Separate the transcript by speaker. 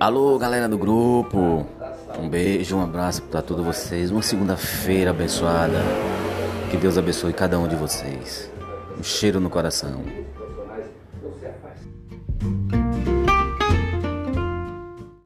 Speaker 1: Alô, galera do grupo. Um beijo, um abraço para todos vocês. Uma segunda-feira abençoada. Que Deus abençoe cada um de vocês. Um cheiro no coração.